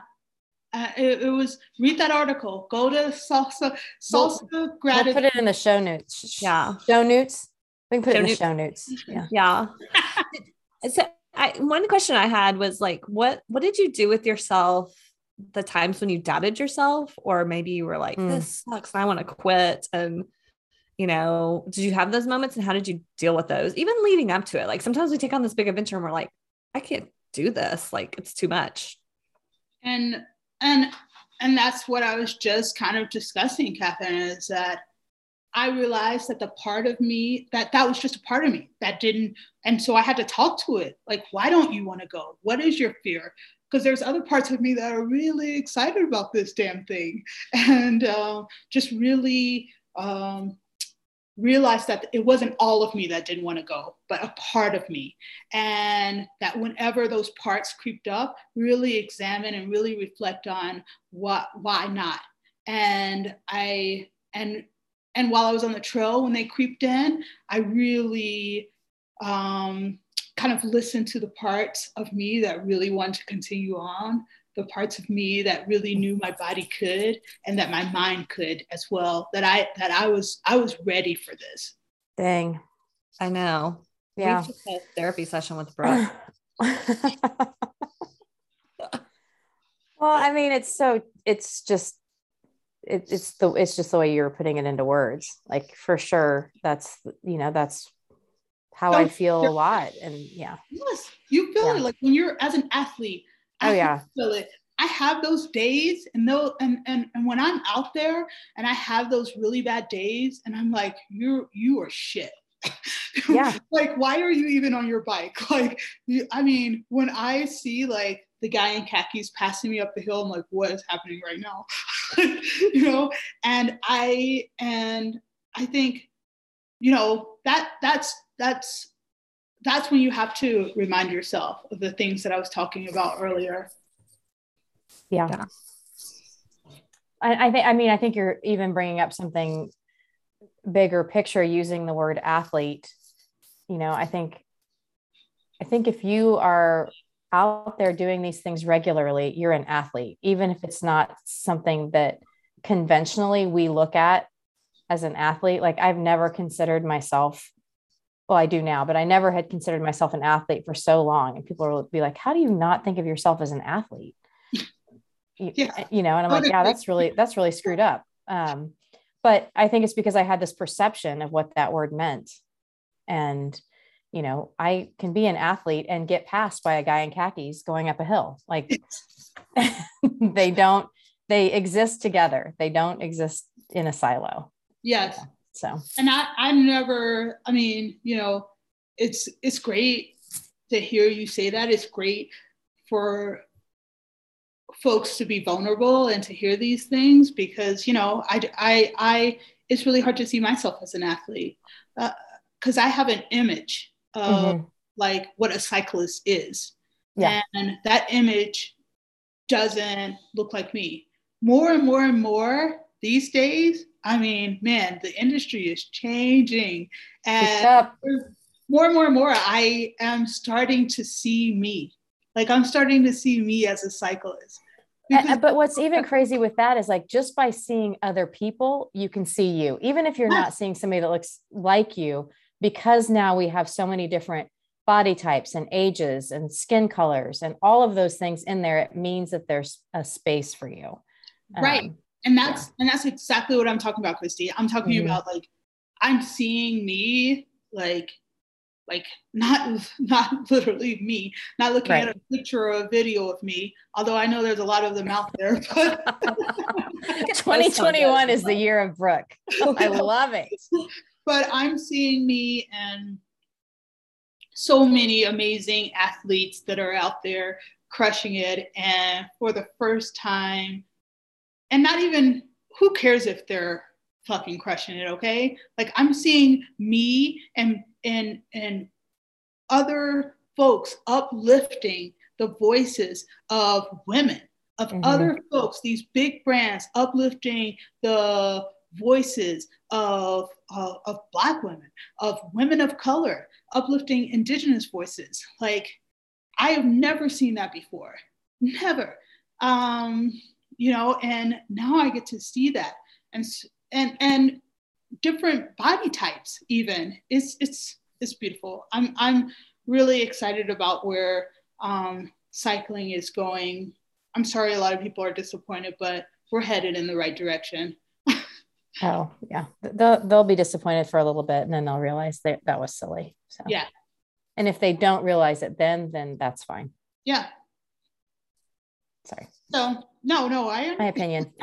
Uh, it, it, was read that article. Go to salsa salsa we'll, gratitude. We'll put it in the show notes. Yeah. Show notes. We can put show it in the show notes. Yeah. Yeah. so I, one question I had was like, what what did you do with yourself the times when you doubted yourself, or maybe you were like, mm. this sucks, I want to quit, and you know, did you have those moments, and how did you deal with those, even leading up to it? Like sometimes we take on this big adventure and we're like, I can't do this, like it's too much. And and and that's what I was just kind of discussing, Catherine, is that I realized that the part of me that that was just a part of me that didn't, and so I had to talk to it. Like, why don't you want to go? What is your fear? Because there's other parts of me that are really excited about this damn thing, and uh, just really um, realized that it wasn't all of me that didn't want to go, but a part of me, and that whenever those parts creeped up, really examine and really reflect on what, why not, and I and and while I was on the trail, when they creeped in, I really um, kind of listened to the parts of me that really wanted to continue on, the parts of me that really knew my body could and that my mind could as well. That I that I was I was ready for this. Dang, I know. Yeah, we a therapy session with Brooke. well, I mean, it's so it's just it, it's the it's just the way you're putting it into words like for sure that's you know that's how so, i feel a lot and yeah yes you feel yeah. it like when you're as an athlete oh yeah. feel it. I have those days and though and, and and when i'm out there and i have those really bad days and i'm like you're you are shit. Yeah. Like why are you even on your bike? Like you, i mean when i see like the guy in khakis passing me up the hill i'm like what is happening right now? You know? And i and i think you know that that's that's that's when you have to remind yourself of the things that i was talking about earlier yeah, yeah. I, I think i mean i think you're even bringing up something bigger picture using the word athlete you know i think i think if you are out there doing these things regularly, you're an athlete, even if it's not something that conventionally we look at as an athlete. Like I've never considered myself, well, I do now, but I never had considered myself an athlete for so long. And people will be like, how do you not think of yourself as an athlete? You, yeah. you know, and I'm like, yeah, that's really, that's really screwed up. Um, but I think it's because I had this perception of what that word meant. And you know, I can be an athlete and get passed by a guy in khakis going up a hill. Like they don't, they exist together. They don't exist in a silo. Yes. Yeah, so, and I, I never, I mean, you know, it's, it's great to hear you say that. It's great for folks to be vulnerable and to hear these things because, you know, I, I, I, it's really hard to see myself as an athlete because uh, I have an image of mm-hmm. like what a cyclist is. Yeah. And that image doesn't look like me. More and more and more these days, I mean, man, the industry is changing. And more and more and more, I am starting to see me. Like I'm starting to see me as a cyclist. Because but what's even crazy with that is like just by seeing other people, you can see you, even if you're not seeing somebody that looks like you, because now we have so many different body types and ages and skin colors and all of those things in there. It means that there's a space for you. Right. Um, and that's and that's exactly what I'm talking about, Kristi. I'm talking Mhm. about like I'm seeing me like like not not literally me, not looking at a picture or a video of me, although I know there's a lot of them out there. But 2021 is the year of Brooke. I love it. but I'm seeing me and so many amazing athletes that are out there crushing it. And for the first time, and not even who cares if they're fucking crushing it, okay? Like I'm seeing me and and and other folks uplifting the voices of women, of Mhm. other folks, these big brands uplifting the voices of, of, of Black women, of women of color, uplifting Indigenous voices. Like, I have never seen that before. Never. Um, you know, and now I get to see that. And, and, and different body types even it's it's it's beautiful i'm i'm really excited about where um cycling is going i'm sorry a lot of people are disappointed but we're headed in the right direction Oh, yeah. They'll, they'll be disappointed for a little bit and then they'll realize that that was silly. So, Yeah. And if they don't realize it then, then that's fine. yeah Sorry. so no no i My opinion.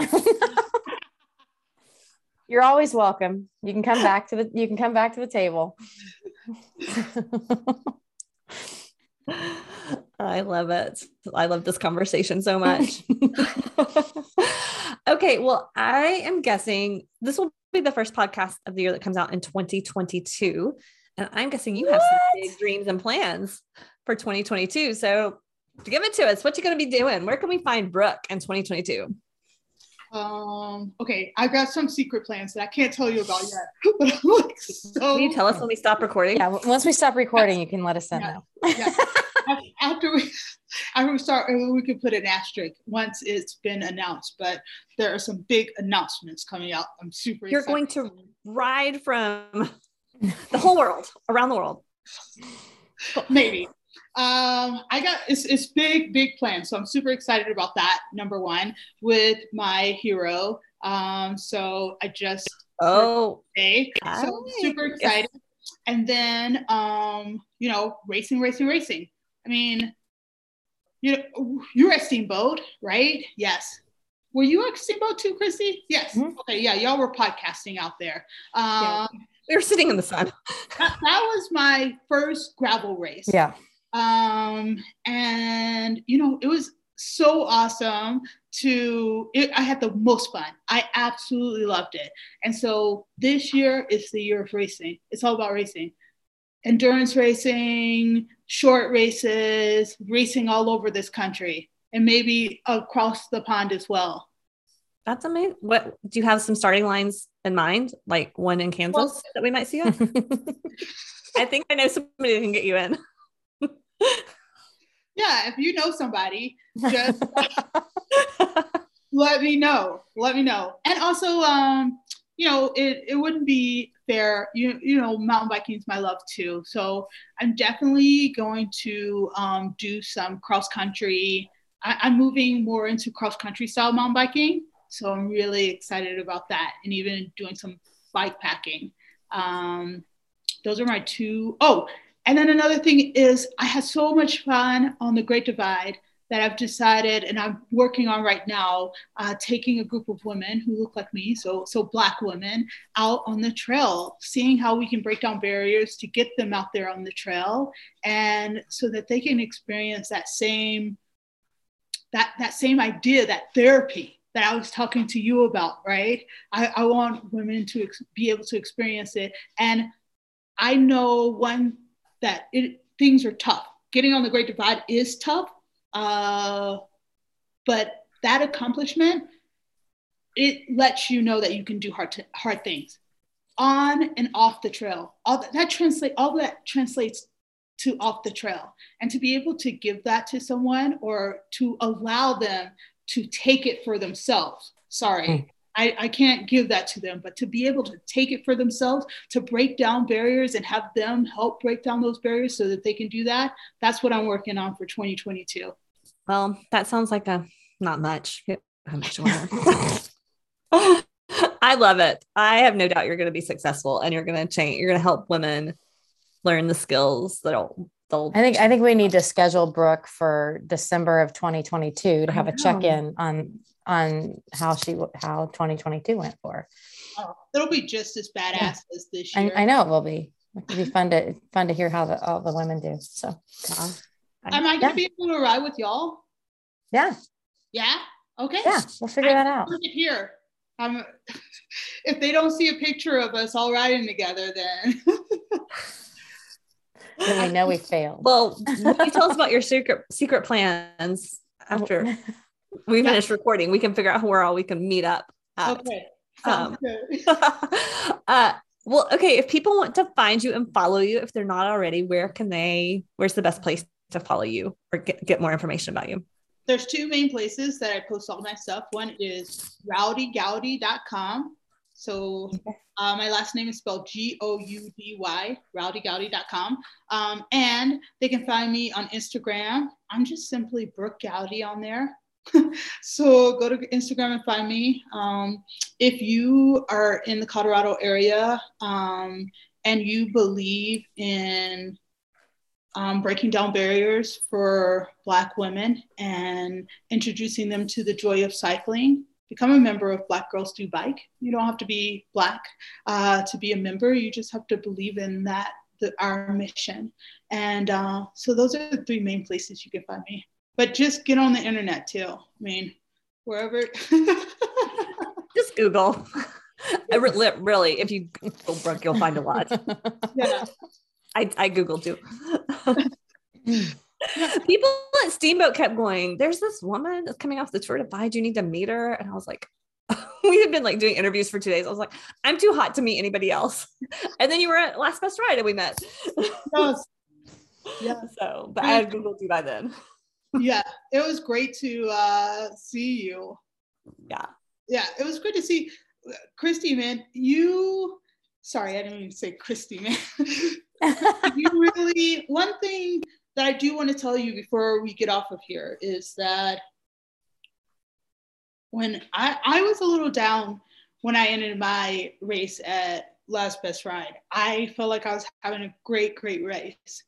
You're always welcome. You can come back to the you can come back to the table. I love it. I love this conversation so much. okay, well, I am guessing this will be the first podcast of the year that comes out in 2022. And I'm guessing you have some big dreams and plans for 2022. So give it to us. What you going to be doing? Where can we find Brooke in 2022? um okay I've got some secret plans that i can't tell you about yet but i'm like so Will you tell us when we stop recording? Yeah, once we stop recording, you can let us know. Yeah. yeah. after we after we start we could put an asterisk once it's been announced but there are some big announcements coming out i'm super You're excited. going to ride from the whole world, around the world. maybe um i got it's, it's big big plans so i'm super excited about that number one with my hero. Um so i just Oh, so super excited. And then um you know racing racing racing. I mean you know you're at steamboat right? Yes. Were you at steamboat too kristi? Yes. Mhm. okay yeah y'all were podcasting out there. Um we were sitting in the sun. that, that was my first gravel race. Yeah. Um and you know it was so awesome to it, i had the most fun i absolutely loved it and so this year is the year of racing it's all about racing endurance racing short races racing all over this country and maybe across the pond as well That's amazing. What do you have some starting lines in mind? Like one in Kansas Well- that we might see you? I think I know somebody that can get you in. yeah if you know somebody just let me know. Let me know. And also um you know it, it wouldn't be fair. You you know mountain biking is my love too. So i'm definitely going to um, do some cross country. I, i'm moving more into cross country style mountain biking. So i'm really excited about that and even doing some bike packing. Um, those are my two oh and then another thing is i had so much fun on the great divide that I've decided and I'm working on right now, uh, taking a group of women who look like me, so so black women, out on the trail, seeing how we can break down barriers to get them out there on the trail, and so that they can experience that same that that same idea, that therapy that I was talking to you about, right? I, I want women to ex- be able to experience it, and I know one that it things are tough. Getting on the Great Divide is tough uh, but that accomplishment, it lets you know that you can do hard, hard things on and off the trail. All that, that translate all that translates to off the trail, and to be able to give that to someone or to allow them to take it for themselves. Sorry. I, I can't give that to them, but to be able to take it for themselves, to break down barriers and have them help break down those barriers so that they can do that, that's what I'm working on for 2022. Well, that sounds like a not much. Much I love it. I have no doubt you're going to be successful and you're going to change. You're going to help women learn the skills that'll. They'll I think I think we need to schedule Brooke for December of 2022 to have a check in on on how she how 2022 went for. Her. Oh, it'll be just as badass yeah. as this year. I, I, know it will be. It'll be fun to fun to hear how the all the women do. So, yeah. am I gonna yeah. be able to ride with y'all? Yeah. Yeah. Okay. Yeah, we'll figure I that out. Here, um, if they don't see a picture of us all riding together, then. then we know we failed. Well, you tell us about your secret secret plans after we finish recording. We can figure out where all we can meet up. At. Okay. Um, uh, well, okay. If people want to find you and follow you, if they're not already, where can they? Where's the best place to follow you or get, get more information about you? there's two main places that I post all my stuff. One is rowdygoudy.com. So uh, my last name is spelled G O U D Y, rowdygoudy.com. Um, and they can find me on Instagram. I'm just simply Brooke Goudy on there. So go to Instagram and find me. Um, if you are in the Colorado area um, and you believe in um, breaking down barriers for Black women and introducing them to the joy of cycling. Become a member of Black Girls Do Bike. You don't have to be Black uh, to be a member. You just have to believe in that, the, our mission. And uh, so those are the three main places you can find me. But just get on the internet too. I mean, wherever. just Google. Really, if you Google Brooke, you'll find a lot. Yeah. I, I Googled too. People at Steamboat kept going, There's this woman that's coming off the Tour Do You need to meet her. And I was like, we had been like doing interviews for two days. I was like, I'm too hot to meet anybody else. And then you were at Last Best Ride and we met. Yes. Yeah. So, but I had Googled you by then. Yeah. It was great to uh, see you. Yeah. Yeah. It was great to see Kristi, man. You, sorry, I didn't even say Kristi, man. you really, one thing that I do want to tell you before we get off of here is that when I, I was a little down when I ended my race at Last Best Ride, I felt like I was having a great, great race.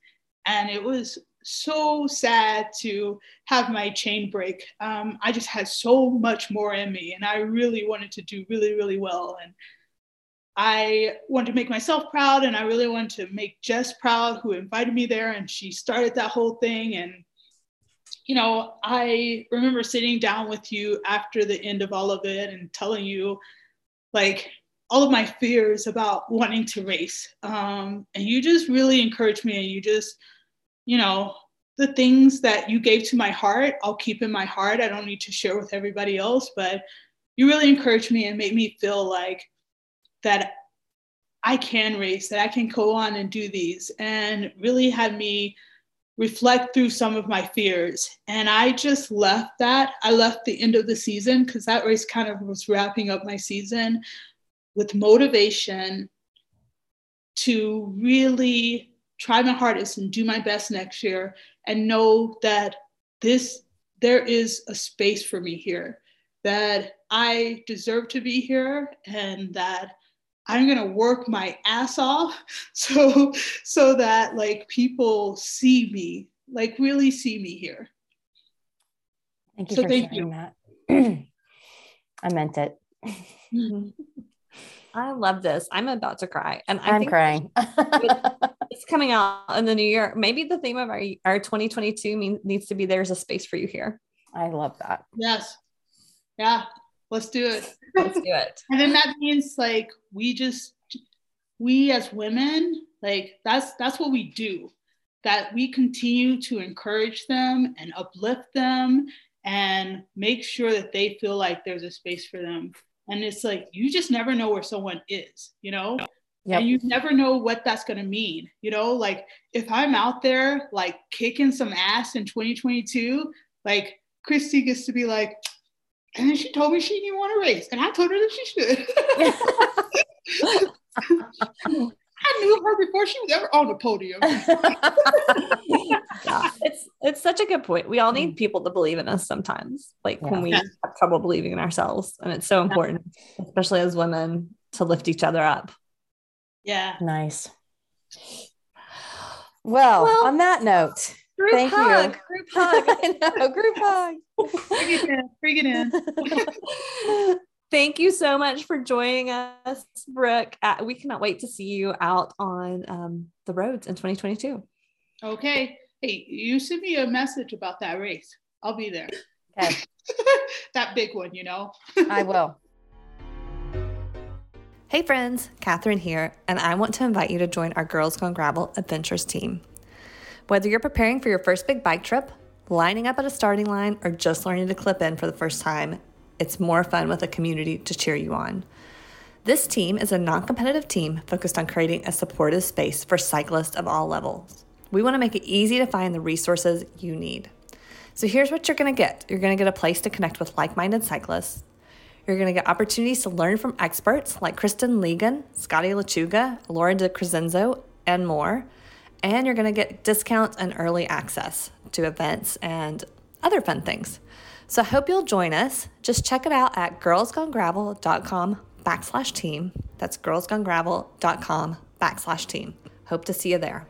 And it was so sad to have my chain break. Um, I just had so much more in me, and I really wanted to do really, really well. And I wanted to make myself proud and I really wanted to make Jess proud, who invited me there. And she started that whole thing. And, you know, I remember sitting down with you after the end of all of it and telling you, like, all of my fears about wanting to race. Um, and you just really encouraged me and you just, you know, the things that you gave to my heart, I'll keep in my heart. I don't need to share with everybody else, but you really encouraged me and made me feel like that I can race, that I can go on and do these, and really had me reflect through some of my fears. And I just left that. I left the end of the season because that race kind of was wrapping up my season with motivation to really try my hardest and do my best next year and know that this there is a space for me here that I deserve to be here and that I'm going to work my ass off so so that like people see me, like really see me here. Thank you so for thank sharing you. that. I meant it. Mm-hmm. I love this. I'm about to cry. And I am crying. It's coming out in the new year. Maybe the theme of our, our 2022 mean, needs to be there's a space for you here. I love that. Yes. Yeah. Let's do it. Let's do it. and then that means like we just we as women, like that's that's what we do. That we continue to encourage them and uplift them and make sure that they feel like there's a space for them. And it's like you just never know where someone is, you know? Yep. And you never know what that's going to mean. You know, like if I'm out there like kicking some ass in 2022, like Kristi gets to be like, And then she told me she didn't want to race. And I told her that she should. I knew her before she was ever on the podium. yeah, it's it's such a good point. We all need mm. people to believe in us sometimes, like yeah. when we have trouble believing in ourselves. And it's so important, especially as women, to lift each other up. Yeah. Nice. Well, well on that note, group thank hug, you. Group hug. I know, group hug. Bring it in. Bring it in. Thank you so much for joining us, Brooke. Uh, we cannot wait to see you out on um, the roads in 2022. Okay. Hey, you send me a message about that race. I'll be there. Okay. that big one, you know. I will. Hey friends, Catherine here, and I want to invite you to join our Girls Gone Gravel Adventures team. Whether you're preparing for your first big bike trip, lining up at a starting line, or just learning to clip in for the first time, it's more fun with a community to cheer you on. This team is a non competitive team focused on creating a supportive space for cyclists of all levels. We want to make it easy to find the resources you need. So here's what you're going to get you're going to get a place to connect with like minded cyclists you're going to get opportunities to learn from experts like Kristen Legan, Scotty Lachuga, Laura De Crescenzo, and more. And you're going to get discounts and early access to events and other fun things. So I hope you'll join us. Just check it out at girlsgonegravel.com backslash team. That's girlsgonegravel.com backslash team. Hope to see you there.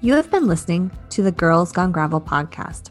You have been listening to the Girls Gone Gravel podcast.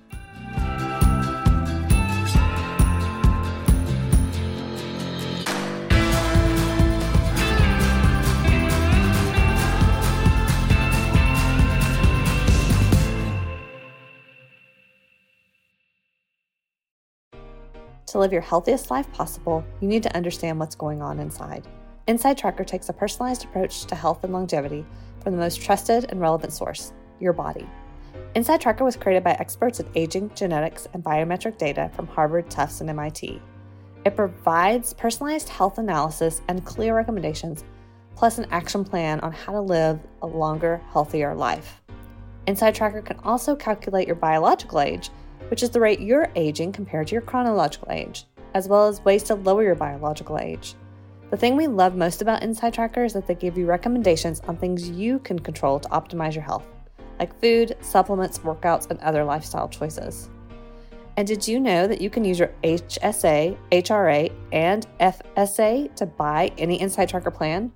To live your healthiest life possible, you need to understand what's going on inside. Inside Tracker takes a personalized approach to health and longevity from the most trusted and relevant source, your body. Inside Tracker was created by experts in aging, genetics, and biometric data from Harvard, Tufts, and MIT. It provides personalized health analysis and clear recommendations, plus an action plan on how to live a longer, healthier life. Inside Tracker can also calculate your biological age which is the rate you're aging compared to your chronological age, as well as ways to lower your biological age. The thing we love most about Inside Tracker is that they give you recommendations on things you can control to optimize your health, like food, supplements, workouts, and other lifestyle choices. And did you know that you can use your HSA, HRA, and FSA to buy any Inside Tracker plan?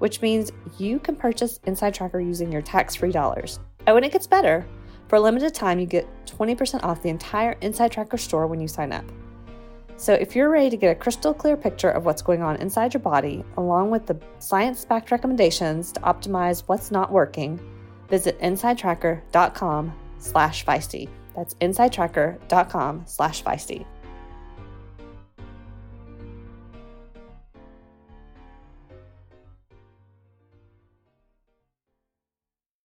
Which means you can purchase Inside Tracker using your tax free dollars. Oh, and it gets better. For a limited time, you get 20% off the entire Inside Tracker store when you sign up. So, if you're ready to get a crystal clear picture of what's going on inside your body, along with the science backed recommendations to optimize what's not working, visit insidetracker.com slash feisty. That's insidetracker.com slash feisty.